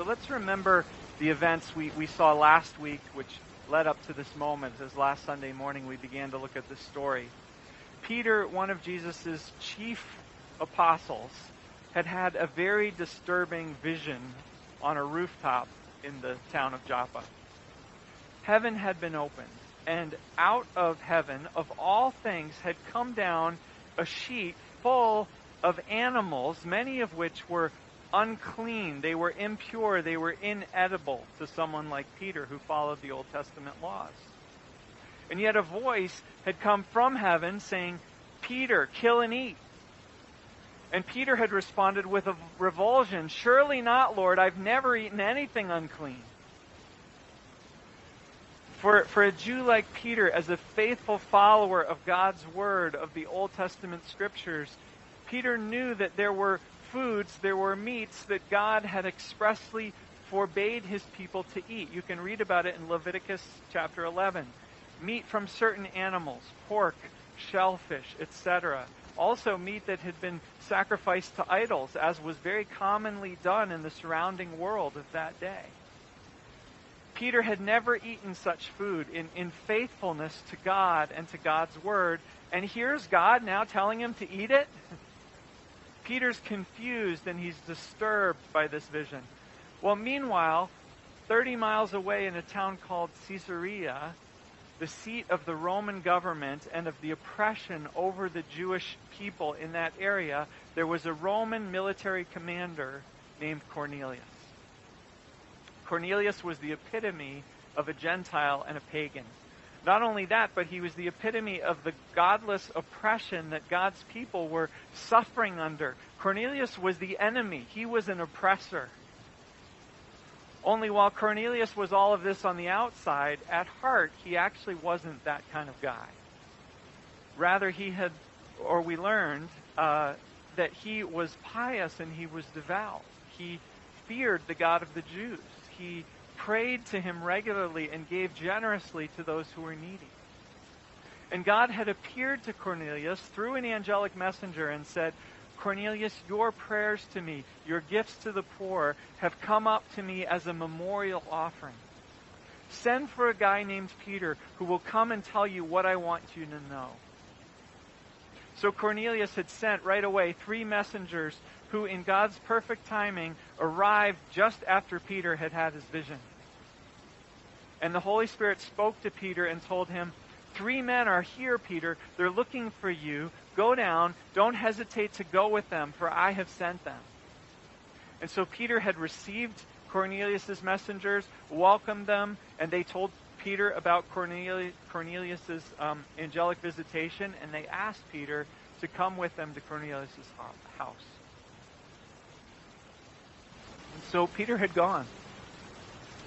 So let's remember the events we, we saw last week, which led up to this moment, as last Sunday morning we began to look at this story. Peter, one of Jesus' chief apostles, had had a very disturbing vision on a rooftop in the town of Joppa. Heaven had been opened, and out of heaven, of all things, had come down a sheet full of animals, many of which were unclean, they were impure, they were inedible to someone like Peter who followed the Old Testament laws. And yet a voice had come from heaven saying, Peter, kill and eat. And Peter had responded with a revulsion, Surely not, Lord, I've never eaten anything unclean. For, for a Jew like Peter, as a faithful follower of God's Word, of the Old Testament Scriptures, Peter knew that there were foods, there were meats that God had expressly forbade his people to eat. You can read about it in Leviticus chapter 11. Meat from certain animals, pork, shellfish, etc. Also, meat that had been sacrificed to idols, as was very commonly done in the surrounding world of that day. Peter had never eaten such food in, in faithfulness to God and to God's Word. And here's God now telling him to eat it? Peter's confused and he's disturbed by this vision. Well, meanwhile, 30 miles away in a town called Caesarea, the seat of the Roman government and of the oppression over the Jewish people in that area, there was a Roman military commander named Cornelius. Cornelius was the epitome of a Gentile and a pagan. Not only that, but he was the epitome of the godless oppression that God's people were suffering under. Cornelius was the enemy, he was an oppressor. Only while Cornelius was all of this on the outside, at heart, he actually wasn't that kind of guy. Rather, he had, or we learned, uh, that he was pious and he was devout. He feared the God of the Jews. He prayed to him regularly and gave generously to those who were needy. And God had appeared to Cornelius through an angelic messenger and said, Cornelius, your prayers to me, your gifts to the poor, have come up to me as a memorial offering. Send for a guy named Peter who will come and tell you what I want you to know. So Cornelius had sent right away three messengers who, in God's perfect timing, arrived just after Peter had had his vision. And the Holy Spirit spoke to Peter and told him, Three men are here, Peter. They're looking for you. Go down. Don't hesitate to go with them, for I have sent them. And so Peter had received Cornelius' messengers, welcomed them, and they told Peter about Cornelius' um, angelic visitation, and they asked Peter to come with them to Cornelius' house. And so Peter had gone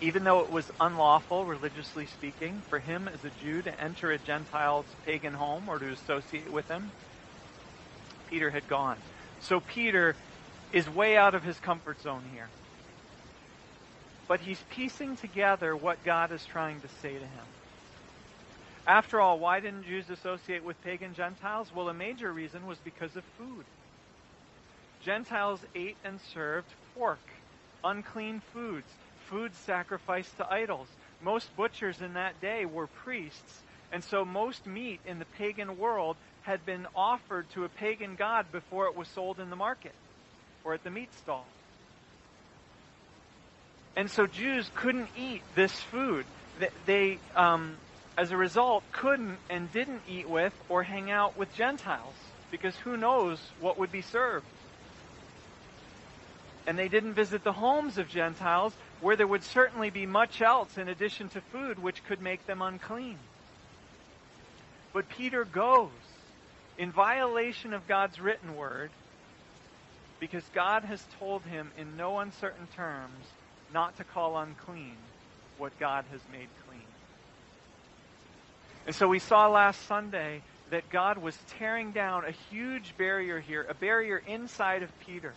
even though it was unlawful, religiously speaking, for him as a Jew to enter a Gentile's pagan home or to associate with him, Peter had gone. So Peter is way out of his comfort zone here. But he's piecing together what God is trying to say to him. After all, why didn't Jews associate with pagan Gentiles? Well, a major reason was because of food. Gentiles ate and served pork, unclean foods food sacrificed to idols. Most butchers in that day were priests, and so most meat in the pagan world had been offered to a pagan god before it was sold in the market or at the meat stall. And so Jews couldn't eat this food. They, um, as a result, couldn't and didn't eat with or hang out with Gentiles because who knows what would be served. And they didn't visit the homes of Gentiles where there would certainly be much else in addition to food which could make them unclean. But Peter goes in violation of God's written word because God has told him in no uncertain terms not to call unclean what God has made clean. And so we saw last Sunday that God was tearing down a huge barrier here, a barrier inside of Peter,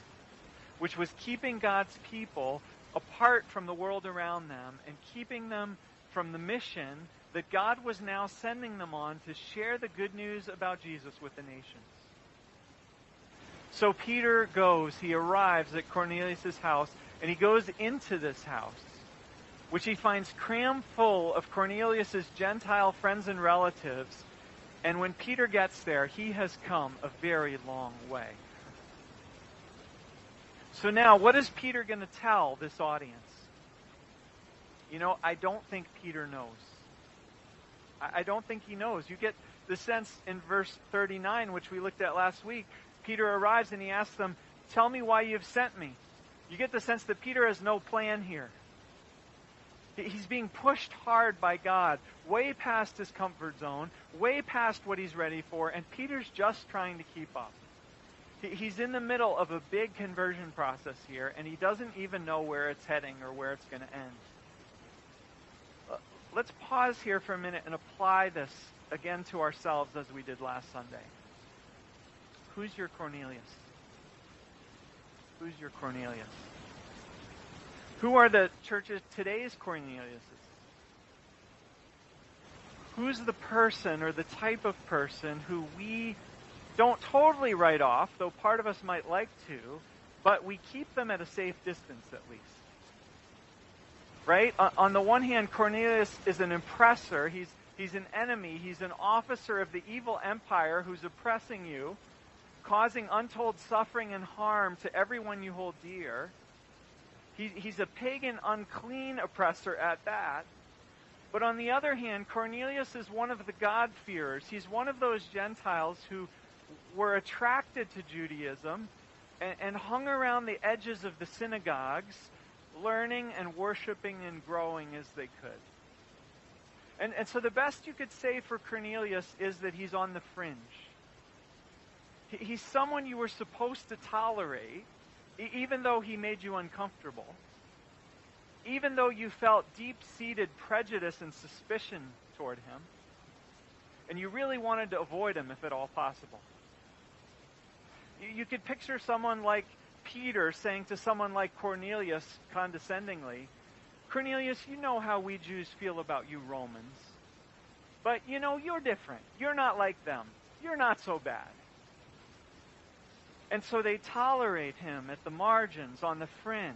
which was keeping God's people apart from the world around them and keeping them from the mission that God was now sending them on to share the good news about Jesus with the nations. So Peter goes, he arrives at Cornelius' house, And he goes into this house, which he finds crammed full of Cornelius's Gentile friends and relatives. And when Peter gets there, he has come a very long way. So now, what is Peter going to tell this audience? You know, I don't think Peter knows. I don't think he knows. You get the sense in verse 39, which we looked at last week. Peter arrives and he asks them, Tell me why you've sent me. You get the sense that Peter has no plan here. He's being pushed hard by God, way past his comfort zone, way past what he's ready for, and Peter's just trying to keep up. He's in the middle of a big conversion process here, and he doesn't even know where it's heading or where it's going to end. Uh, let's pause here for a minute and apply this again to ourselves as we did last Sunday. Who's your Cornelius? Who's your Cornelius? Who are the churches today's Corneliuses? Who's the person or the type of person who we don't totally write off, though part of us might like to, but we keep them at a safe distance at least? Right? On the one hand, Cornelius is an oppressor. He's, he's an enemy. He's an officer of the evil empire who's oppressing you causing untold suffering and harm to everyone you hold dear. He, he's a pagan, unclean oppressor at that. But on the other hand, Cornelius is one of the God-fearers. He's one of those Gentiles who were attracted to Judaism and, and hung around the edges of the synagogues, learning and worshiping and growing as they could. And, and so the best you could say for Cornelius is that he's on the fringe. He's someone you were supposed to tolerate, even though he made you uncomfortable. Even though you felt deep seated prejudice and suspicion toward him. And you really wanted to avoid him if at all possible. You could picture someone like Peter saying to someone like Cornelius condescendingly, Cornelius, you know how we Jews feel about you Romans. But, you know, you're different. You're not like them. You're not so bad. And so they tolerate him at the margins, on the fringe.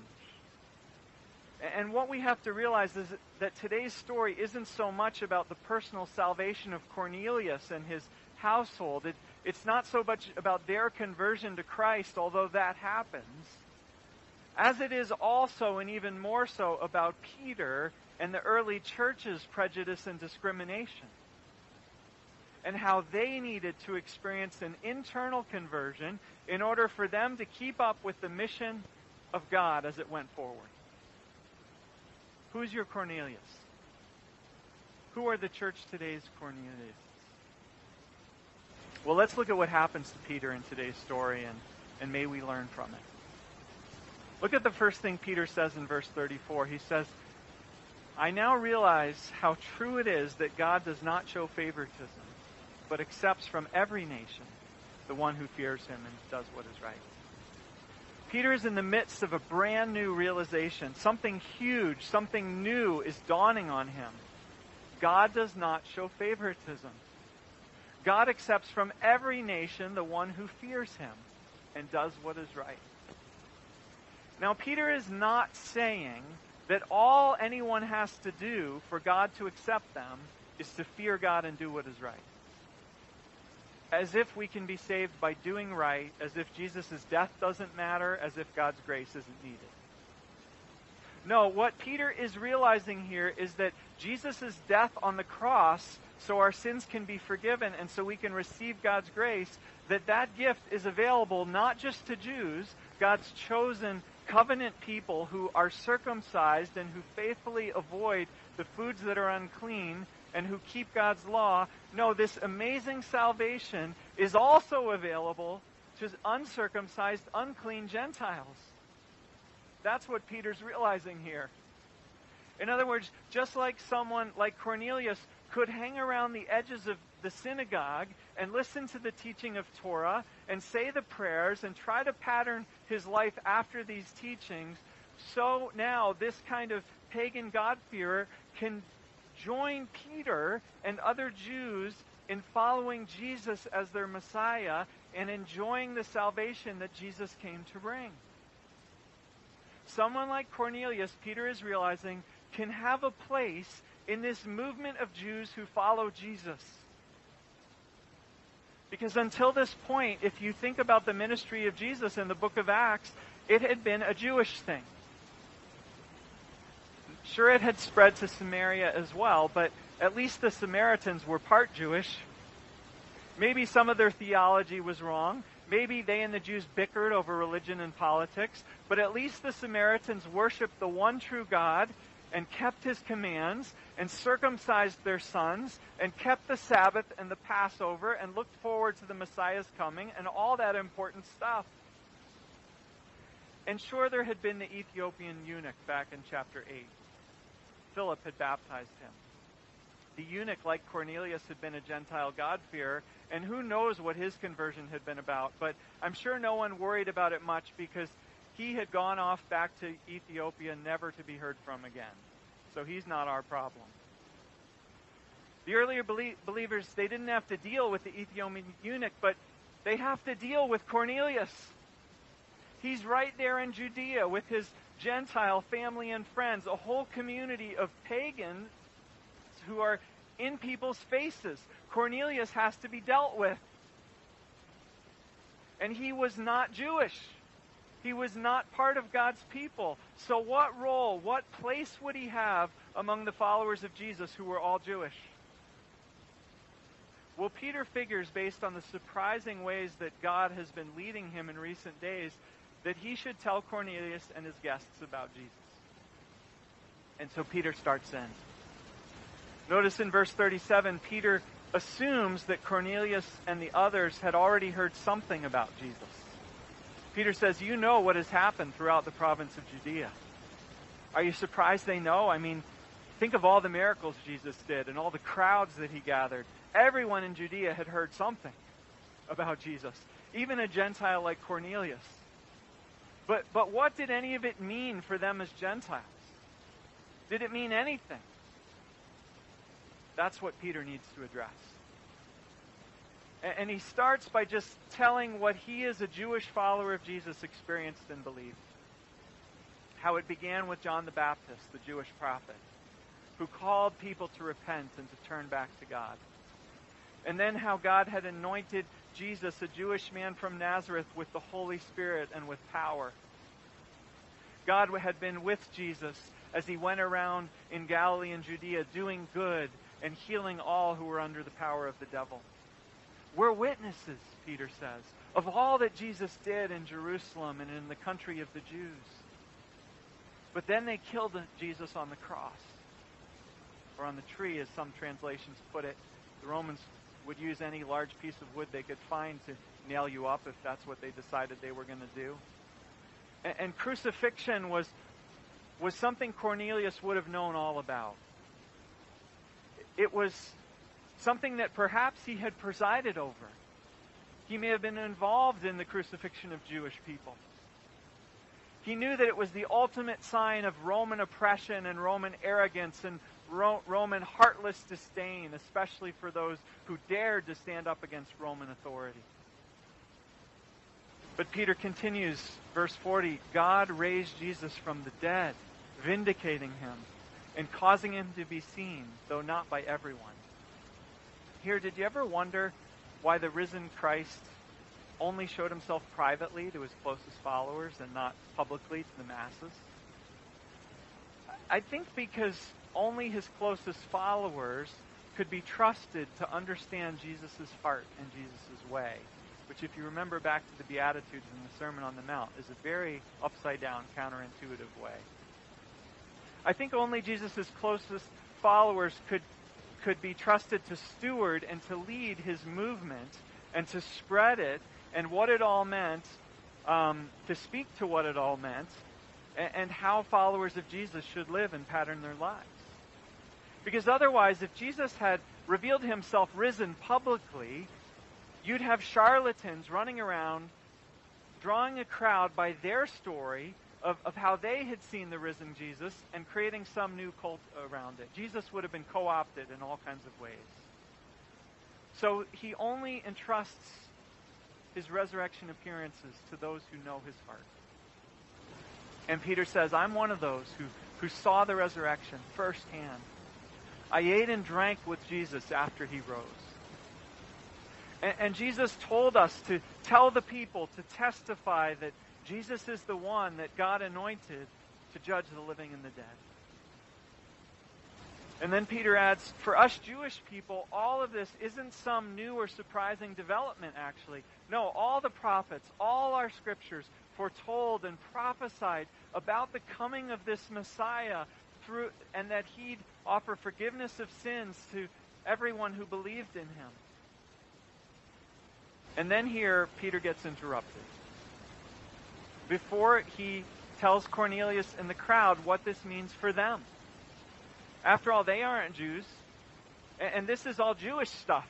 And what we have to realize is that today's story isn't so much about the personal salvation of Cornelius and his household. It, it's not so much about their conversion to Christ, although that happens, as it is also and even more so about Peter and the early church's prejudice and discrimination and how they needed to experience an internal conversion in order for them to keep up with the mission of God as it went forward. Who's your Cornelius? Who are the church today's Cornelius? Well, let's look at what happens to Peter in today's story, and, and may we learn from it. Look at the first thing Peter says in verse 34. He says, I now realize how true it is that God does not show favoritism but accepts from every nation the one who fears him and does what is right. Peter is in the midst of a brand new realization. Something huge, something new is dawning on him. God does not show favoritism. God accepts from every nation the one who fears him and does what is right. Now, Peter is not saying that all anyone has to do for God to accept them is to fear God and do what is right as if we can be saved by doing right, as if Jesus' death doesn't matter, as if God's grace isn't needed. No, what Peter is realizing here is that Jesus' death on the cross, so our sins can be forgiven and so we can receive God's grace, that that gift is available not just to Jews, God's chosen covenant people who are circumcised and who faithfully avoid the foods that are unclean, and who keep God's law. No, this amazing salvation is also available to uncircumcised, unclean Gentiles. That's what Peter's realizing here. In other words, just like someone like Cornelius could hang around the edges of the synagogue and listen to the teaching of Torah and say the prayers and try to pattern his life after these teachings, so now this kind of pagan God-fearer can join Peter and other Jews in following Jesus as their Messiah and enjoying the salvation that Jesus came to bring. someone like Cornelius, Peter is realizing, can have a place in this movement of Jews who follow Jesus. Because until this point, if you think about the ministry of Jesus in the book of Acts, it had been a Jewish thing. Sure, it had spread to Samaria as well, but at least the Samaritans were part Jewish. Maybe some of their theology was wrong. Maybe they and the Jews bickered over religion and politics. But at least the Samaritans worshiped the one true God and kept his commands and circumcised their sons and kept the Sabbath and the Passover and looked forward to the Messiah's coming and all that important stuff. And sure, there had been the Ethiopian eunuch back in chapter 8. Philip had baptized him. The eunuch, like Cornelius, had been a Gentile God-fearer, and who knows what his conversion had been about. But I'm sure no one worried about it much because he had gone off back to Ethiopia never to be heard from again. So he's not our problem. The earlier believers, they didn't have to deal with the Ethiopian eunuch, but they have to deal with Cornelius. He's right there in Judea with his Gentile family and friends, a whole community of pagans who are in people's faces. Cornelius has to be dealt with. And he was not Jewish. He was not part of God's people. So, what role, what place would he have among the followers of Jesus who were all Jewish? Well, Peter figures, based on the surprising ways that God has been leading him in recent days, that he should tell Cornelius and his guests about Jesus. And so Peter starts in. Notice in verse 37, Peter assumes that Cornelius and the others had already heard something about Jesus. Peter says, You know what has happened throughout the province of Judea. Are you surprised they know? I mean, think of all the miracles Jesus did and all the crowds that he gathered. Everyone in Judea had heard something about Jesus, even a Gentile like Cornelius. But, but what did any of it mean for them as Gentiles? Did it mean anything? That's what Peter needs to address. And, and he starts by just telling what he, as a Jewish follower of Jesus, experienced and believed. How it began with John the Baptist, the Jewish prophet, who called people to repent and to turn back to God. And then how God had anointed Jesus, a Jewish man from Nazareth, with the Holy Spirit and with power. God had been with Jesus as he went around in Galilee and Judea doing good and healing all who were under the power of the devil. We're witnesses, Peter says, of all that Jesus did in Jerusalem and in the country of the Jews. But then they killed Jesus on the cross, or on the tree, as some translations put it. The Romans would use any large piece of wood they could find to nail you up if that's what they decided they were going to do. And, and crucifixion was, was something Cornelius would have known all about. It was something that perhaps he had presided over. He may have been involved in the crucifixion of Jewish people. He knew that it was the ultimate sign of Roman oppression and Roman arrogance and Roman heartless disdain, especially for those who dared to stand up against Roman authority. But Peter continues, verse 40 God raised Jesus from the dead, vindicating him and causing him to be seen, though not by everyone. Here, did you ever wonder why the risen Christ only showed himself privately to his closest followers and not publicly to the masses? I think because only his closest followers could be trusted to understand Jesus' heart and Jesus' way, which, if you remember back to the Beatitudes and the Sermon on the Mount, is a very upside down, counterintuitive way. I think only Jesus' closest followers could could be trusted to steward and to lead his movement and to spread it and what it all meant, um, to speak to what it all meant, and, and how followers of Jesus should live and pattern their lives. Because otherwise, if Jesus had revealed himself risen publicly, you'd have charlatans running around drawing a crowd by their story of, of how they had seen the risen Jesus and creating some new cult around it. Jesus would have been co opted in all kinds of ways. So he only entrusts his resurrection appearances to those who know his heart. And Peter says, I'm one of those who, who saw the resurrection firsthand. I ate and drank with Jesus after he rose. And, and Jesus told us to tell the people, to testify that Jesus is the one that God anointed to judge the living and the dead. And then Peter adds, for us Jewish people, all of this isn't some new or surprising development, actually. No, all the prophets, all our scriptures foretold and prophesied about the coming of this Messiah through, and that he'd offer forgiveness of sins to everyone who believed in him. And then here, Peter gets interrupted. Before he tells Cornelius and the crowd what this means for them. After all, they aren't Jews. And this is all Jewish stuff.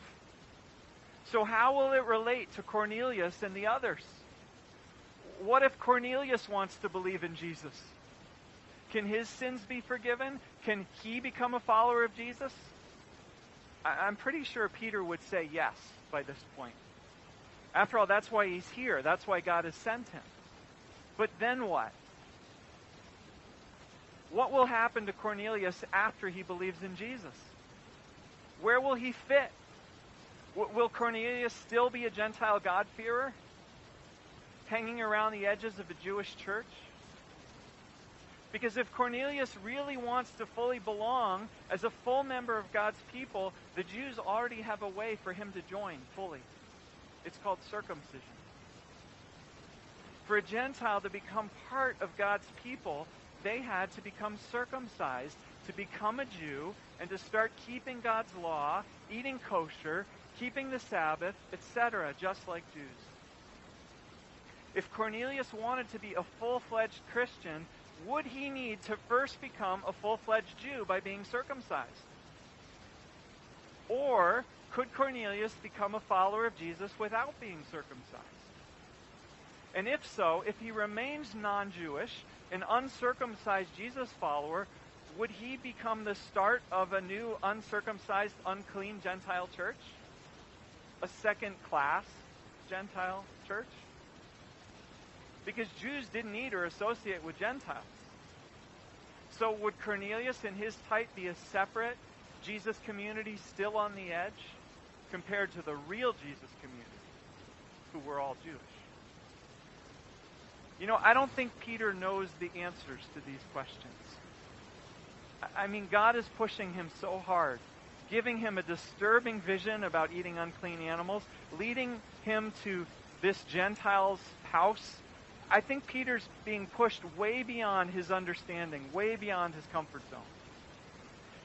So, how will it relate to Cornelius and the others? What if Cornelius wants to believe in Jesus? Can his sins be forgiven? Can he become a follower of Jesus? I'm pretty sure Peter would say yes by this point. After all, that's why he's here. That's why God has sent him. But then what? What will happen to Cornelius after he believes in Jesus? Where will he fit? W- will Cornelius still be a Gentile God-fearer? Hanging around the edges of a Jewish church? Because if Cornelius really wants to fully belong as a full member of God's people, the Jews already have a way for him to join fully. It's called circumcision. For a Gentile to become part of God's people, they had to become circumcised, to become a Jew, and to start keeping God's law, eating kosher, keeping the Sabbath, etc., just like Jews. If Cornelius wanted to be a full-fledged Christian, would he need to first become a full-fledged Jew by being circumcised? Or could Cornelius become a follower of Jesus without being circumcised? And if so, if he remains non-Jewish, an uncircumcised Jesus follower, would he become the start of a new uncircumcised, unclean Gentile church? A second class Gentile church? Because Jews didn't eat or associate with Gentiles. So would Cornelius and his type be a separate Jesus community still on the edge compared to the real Jesus community who were all Jewish? You know, I don't think Peter knows the answers to these questions. I mean, God is pushing him so hard, giving him a disturbing vision about eating unclean animals, leading him to this Gentile's house. I think Peter's being pushed way beyond his understanding, way beyond his comfort zone.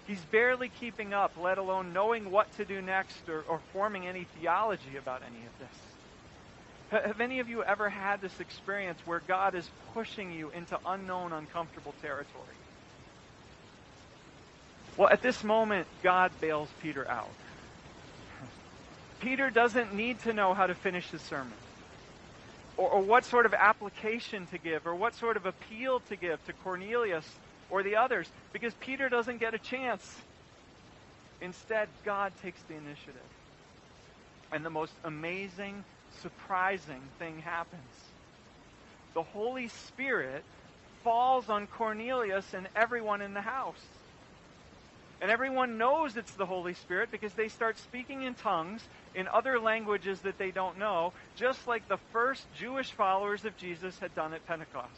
He's barely keeping up, let alone knowing what to do next or, or forming any theology about any of this. Have any of you ever had this experience where God is pushing you into unknown, uncomfortable territory? Well, at this moment, God bails Peter out. Peter doesn't need to know how to finish his sermon, or, or, what sort of application to give, or what sort of appeal to give to Cornelius or the others, because Peter doesn't get a chance. Instead, God takes the initiative. And the most amazing surprising thing happens. The Holy Spirit falls on Cornelius and everyone in the house. And everyone knows it's the Holy Spirit because they start speaking in tongues in other languages that they don't know, just like the first Jewish followers of Jesus had done at Pentecost.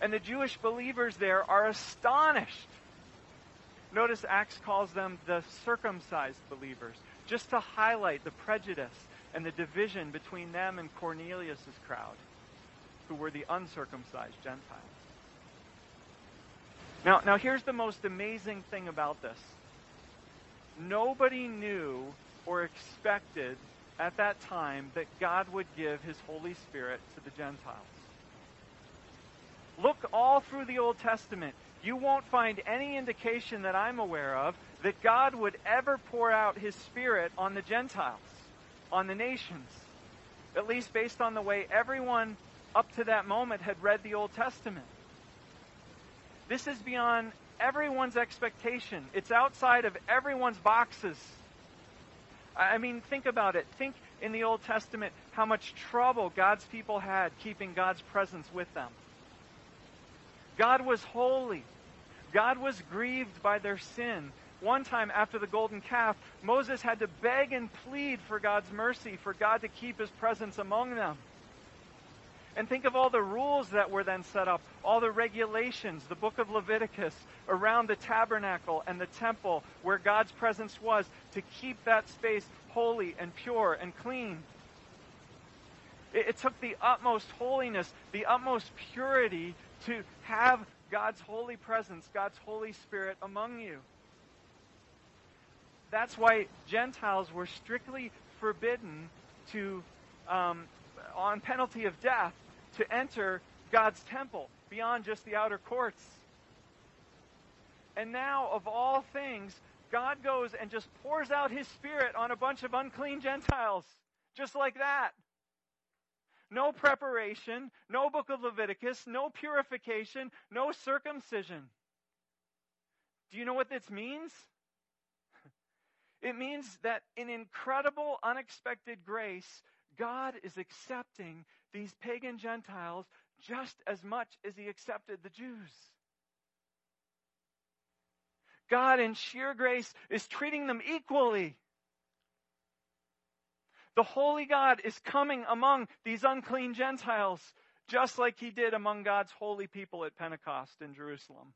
And the Jewish believers there are astonished. Notice Acts calls them the circumcised believers, just to highlight the prejudice and the division between them and Cornelius' crowd, who were the uncircumcised Gentiles. Now, now here's the most amazing thing about this. Nobody knew or expected at that time that God would give his Holy Spirit to the Gentiles. Look all through the Old Testament. You won't find any indication that I'm aware of that God would ever pour out his Spirit on the Gentiles on the nations, at least based on the way everyone up to that moment had read the Old Testament. This is beyond everyone's expectation. It's outside of everyone's boxes. I mean, think about it. Think in the Old Testament how much trouble God's people had keeping God's presence with them. God was holy. God was grieved by their sin. One time after the golden calf, Moses had to beg and plead for God's mercy, for God to keep his presence among them. And think of all the rules that were then set up, all the regulations, the book of Leviticus around the tabernacle and the temple where God's presence was to keep that space holy and pure and clean. It, it took the utmost holiness, the utmost purity to have God's holy presence, God's Holy Spirit among you. That's why Gentiles were strictly forbidden to, um, on penalty of death, to enter God's temple beyond just the outer courts. And now, of all things, God goes and just pours out his Spirit on a bunch of unclean Gentiles. Just like that. No preparation, no book of Leviticus, no purification, no circumcision. Do you know what this means? It means that in incredible, unexpected grace, God is accepting these pagan Gentiles just as much as he accepted the Jews. God, in sheer grace, is treating them equally. The holy God is coming among these unclean Gentiles, just like he did among God's holy people at Pentecost in Jerusalem.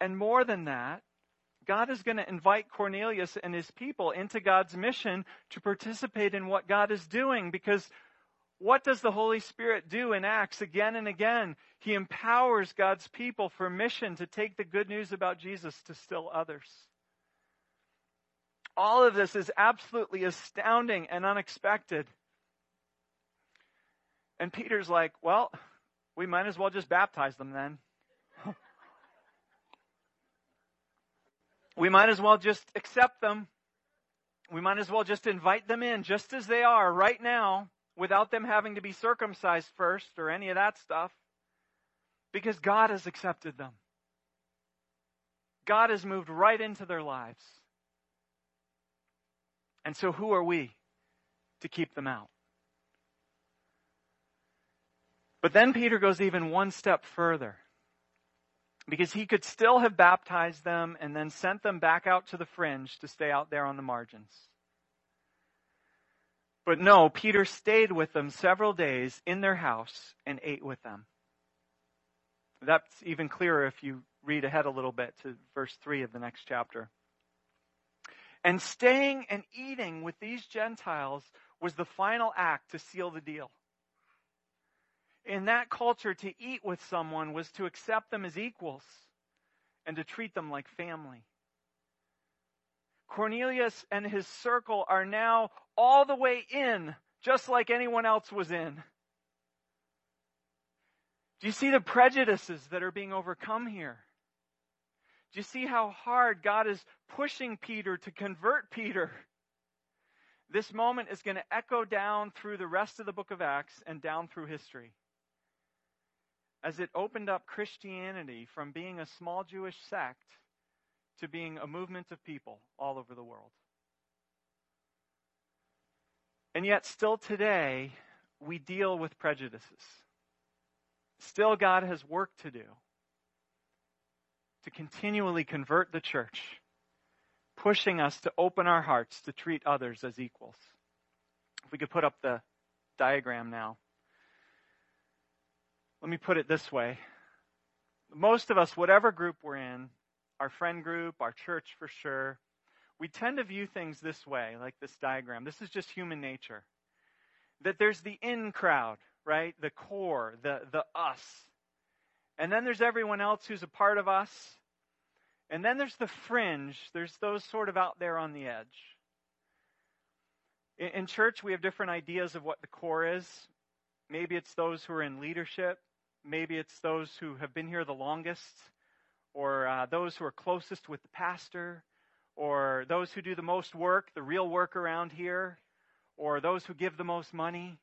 And more than that, God is going to invite Cornelius and his people into God's mission to participate in what God is doing because what does the Holy Spirit do in Acts again and again? He empowers God's people for mission to take the good news about Jesus to still others. All of this is absolutely astounding and unexpected. And Peter's like, well, we might as well just baptize them then. We might as well just accept them. We might as well just invite them in just as they are right now without them having to be circumcised first or any of that stuff because God has accepted them. God has moved right into their lives. And so, who are we to keep them out? But then Peter goes even one step further. Because he could still have baptized them and then sent them back out to the fringe to stay out there on the margins. But no, Peter stayed with them several days in their house and ate with them. That's even clearer if you read ahead a little bit to verse 3 of the next chapter. And staying and eating with these Gentiles was the final act to seal the deal. In that culture, to eat with someone was to accept them as equals and to treat them like family. Cornelius and his circle are now all the way in, just like anyone else was in. Do you see the prejudices that are being overcome here? Do you see how hard God is pushing Peter to convert Peter? This moment is going to echo down through the rest of the book of Acts and down through history. As it opened up Christianity from being a small Jewish sect to being a movement of people all over the world. And yet, still today, we deal with prejudices. Still, God has work to do to continually convert the church, pushing us to open our hearts to treat others as equals. If we could put up the diagram now. Let me put it this way. Most of us, whatever group we're in, our friend group, our church for sure, we tend to view things this way, like this diagram. This is just human nature. That there's the in crowd, right? The core, the, the us. And then there's everyone else who's a part of us. And then there's the fringe. There's those sort of out there on the edge. In, in church, we have different ideas of what the core is. Maybe it's those who are in leadership. Maybe it's those who have been here the longest or uh, those who are closest with the pastor, or those who do the most work, the real work around here, or those who give the most money.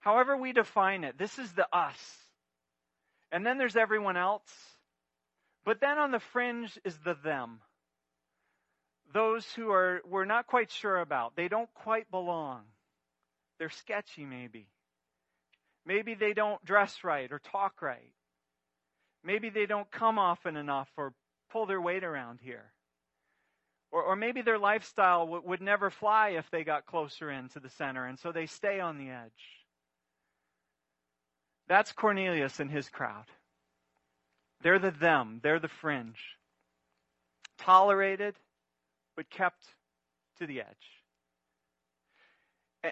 However, we define it, this is the us. And then there's everyone else. But then on the fringe is the them. Those who are we're not quite sure about. They don't quite belong. They're sketchy maybe. Maybe they don't dress right or talk right. Maybe they don't come often enough or pull their weight around here. Or, or maybe their lifestyle w- would never fly if they got closer into the center, and so they stay on the edge. That's Cornelius and his crowd. They're the them, they're the fringe. Tolerated, but kept to the edge.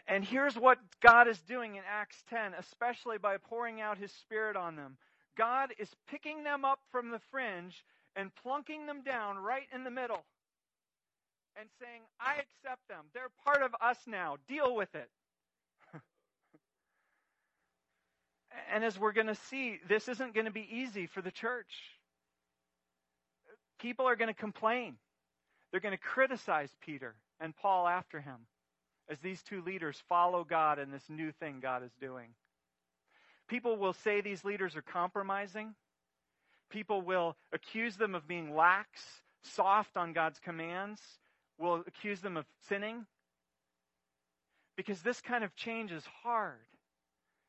And here's what God is doing in Acts 10, especially by pouring out his Spirit on them. God is picking them up from the fringe and plunking them down right in the middle and saying, I accept them. They're part of us now. Deal with it. and as we're going to see, this isn't going to be easy for the church. People are going to complain. They're going to criticize Peter and Paul after him as these two leaders follow God in this new thing God is doing. People will say these leaders are compromising. People will accuse them of being lax, soft on God's commands, will accuse them of sinning. Because this kind of change is hard.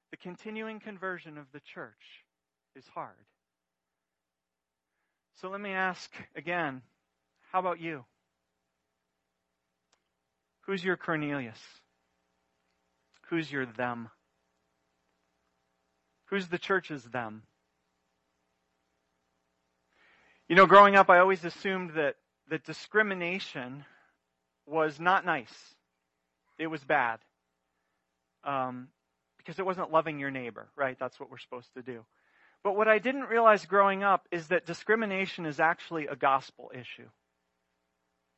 The continuing conversion of the church is hard. So let me ask again how about you? Who's your Cornelius? Who's your them? Who's the church's them? You know, growing up, I always assumed that, that discrimination was not nice. It was bad. Um, because it wasn't loving your neighbor, right? That's what we're supposed to do. But what I didn't realize growing up is that discrimination is actually a gospel issue,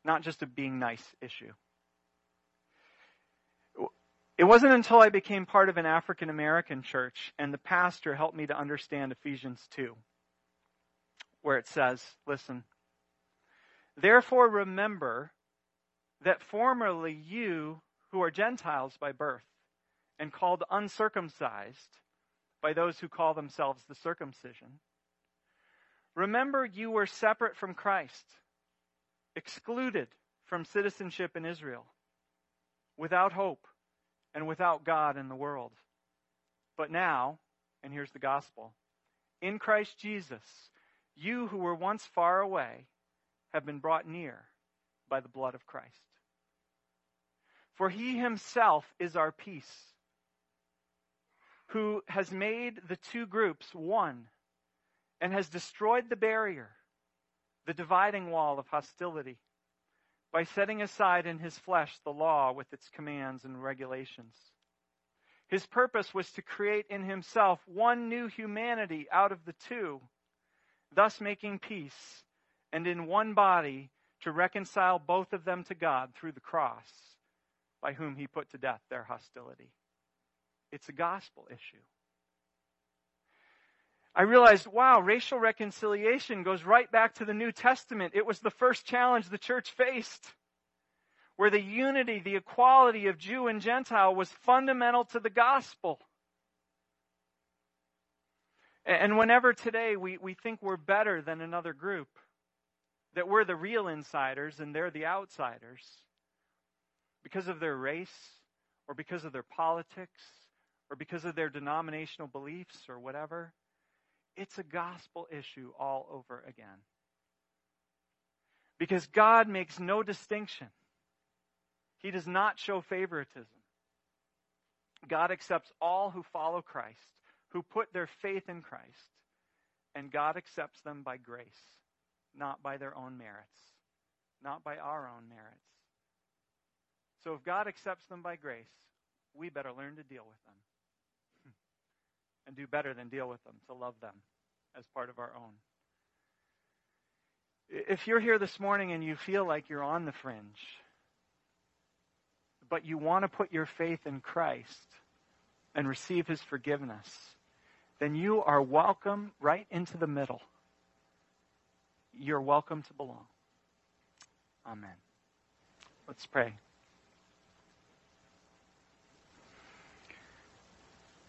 not just a being nice issue. It wasn't until I became part of an African American church and the pastor helped me to understand Ephesians 2, where it says, listen, therefore remember that formerly you who are Gentiles by birth and called uncircumcised by those who call themselves the circumcision, remember you were separate from Christ, excluded from citizenship in Israel, without hope and without God in the world. But now, and here's the gospel in Christ Jesus, you who were once far away have been brought near by the blood of Christ. For he himself is our peace, who has made the two groups one and has destroyed the barrier, the dividing wall of hostility by setting aside in his flesh the law with its commands and regulations. His purpose was to create in himself one new humanity out of the two, thus making peace, and in one body to reconcile both of them to God through the cross, by whom he put to death their hostility. It's a gospel issue. I realized, wow, racial reconciliation goes right back to the New Testament. It was the first challenge the church faced, where the unity, the equality of Jew and Gentile was fundamental to the gospel. And whenever today we, we think we're better than another group, that we're the real insiders and they're the outsiders, because of their race, or because of their politics, or because of their denominational beliefs, or whatever, it's a gospel issue all over again. Because God makes no distinction. He does not show favoritism. God accepts all who follow Christ, who put their faith in Christ, and God accepts them by grace, not by their own merits, not by our own merits. So if God accepts them by grace, we better learn to deal with them and do better than deal with them, to love them as part of our own. If you're here this morning and you feel like you're on the fringe, but you want to put your faith in Christ and receive his forgiveness, then you are welcome right into the middle. You're welcome to belong. Amen. Let's pray.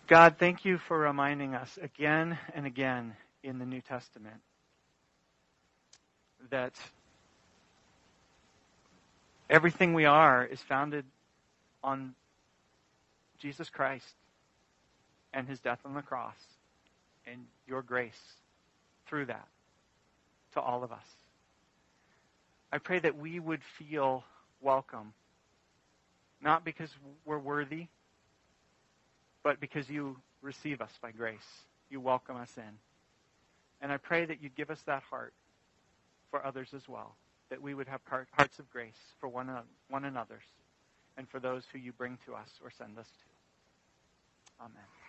God, thank you for reminding us again and again in the New Testament that everything we are is founded on Jesus Christ and his death on the cross and your grace through that to all of us. I pray that we would feel welcome, not because we're worthy, but because you receive us by grace. You welcome us in. And I pray that you'd give us that heart for others as well, that we would have hearts of grace for one, uh, one another's and for those who you bring to us or send us to. Amen.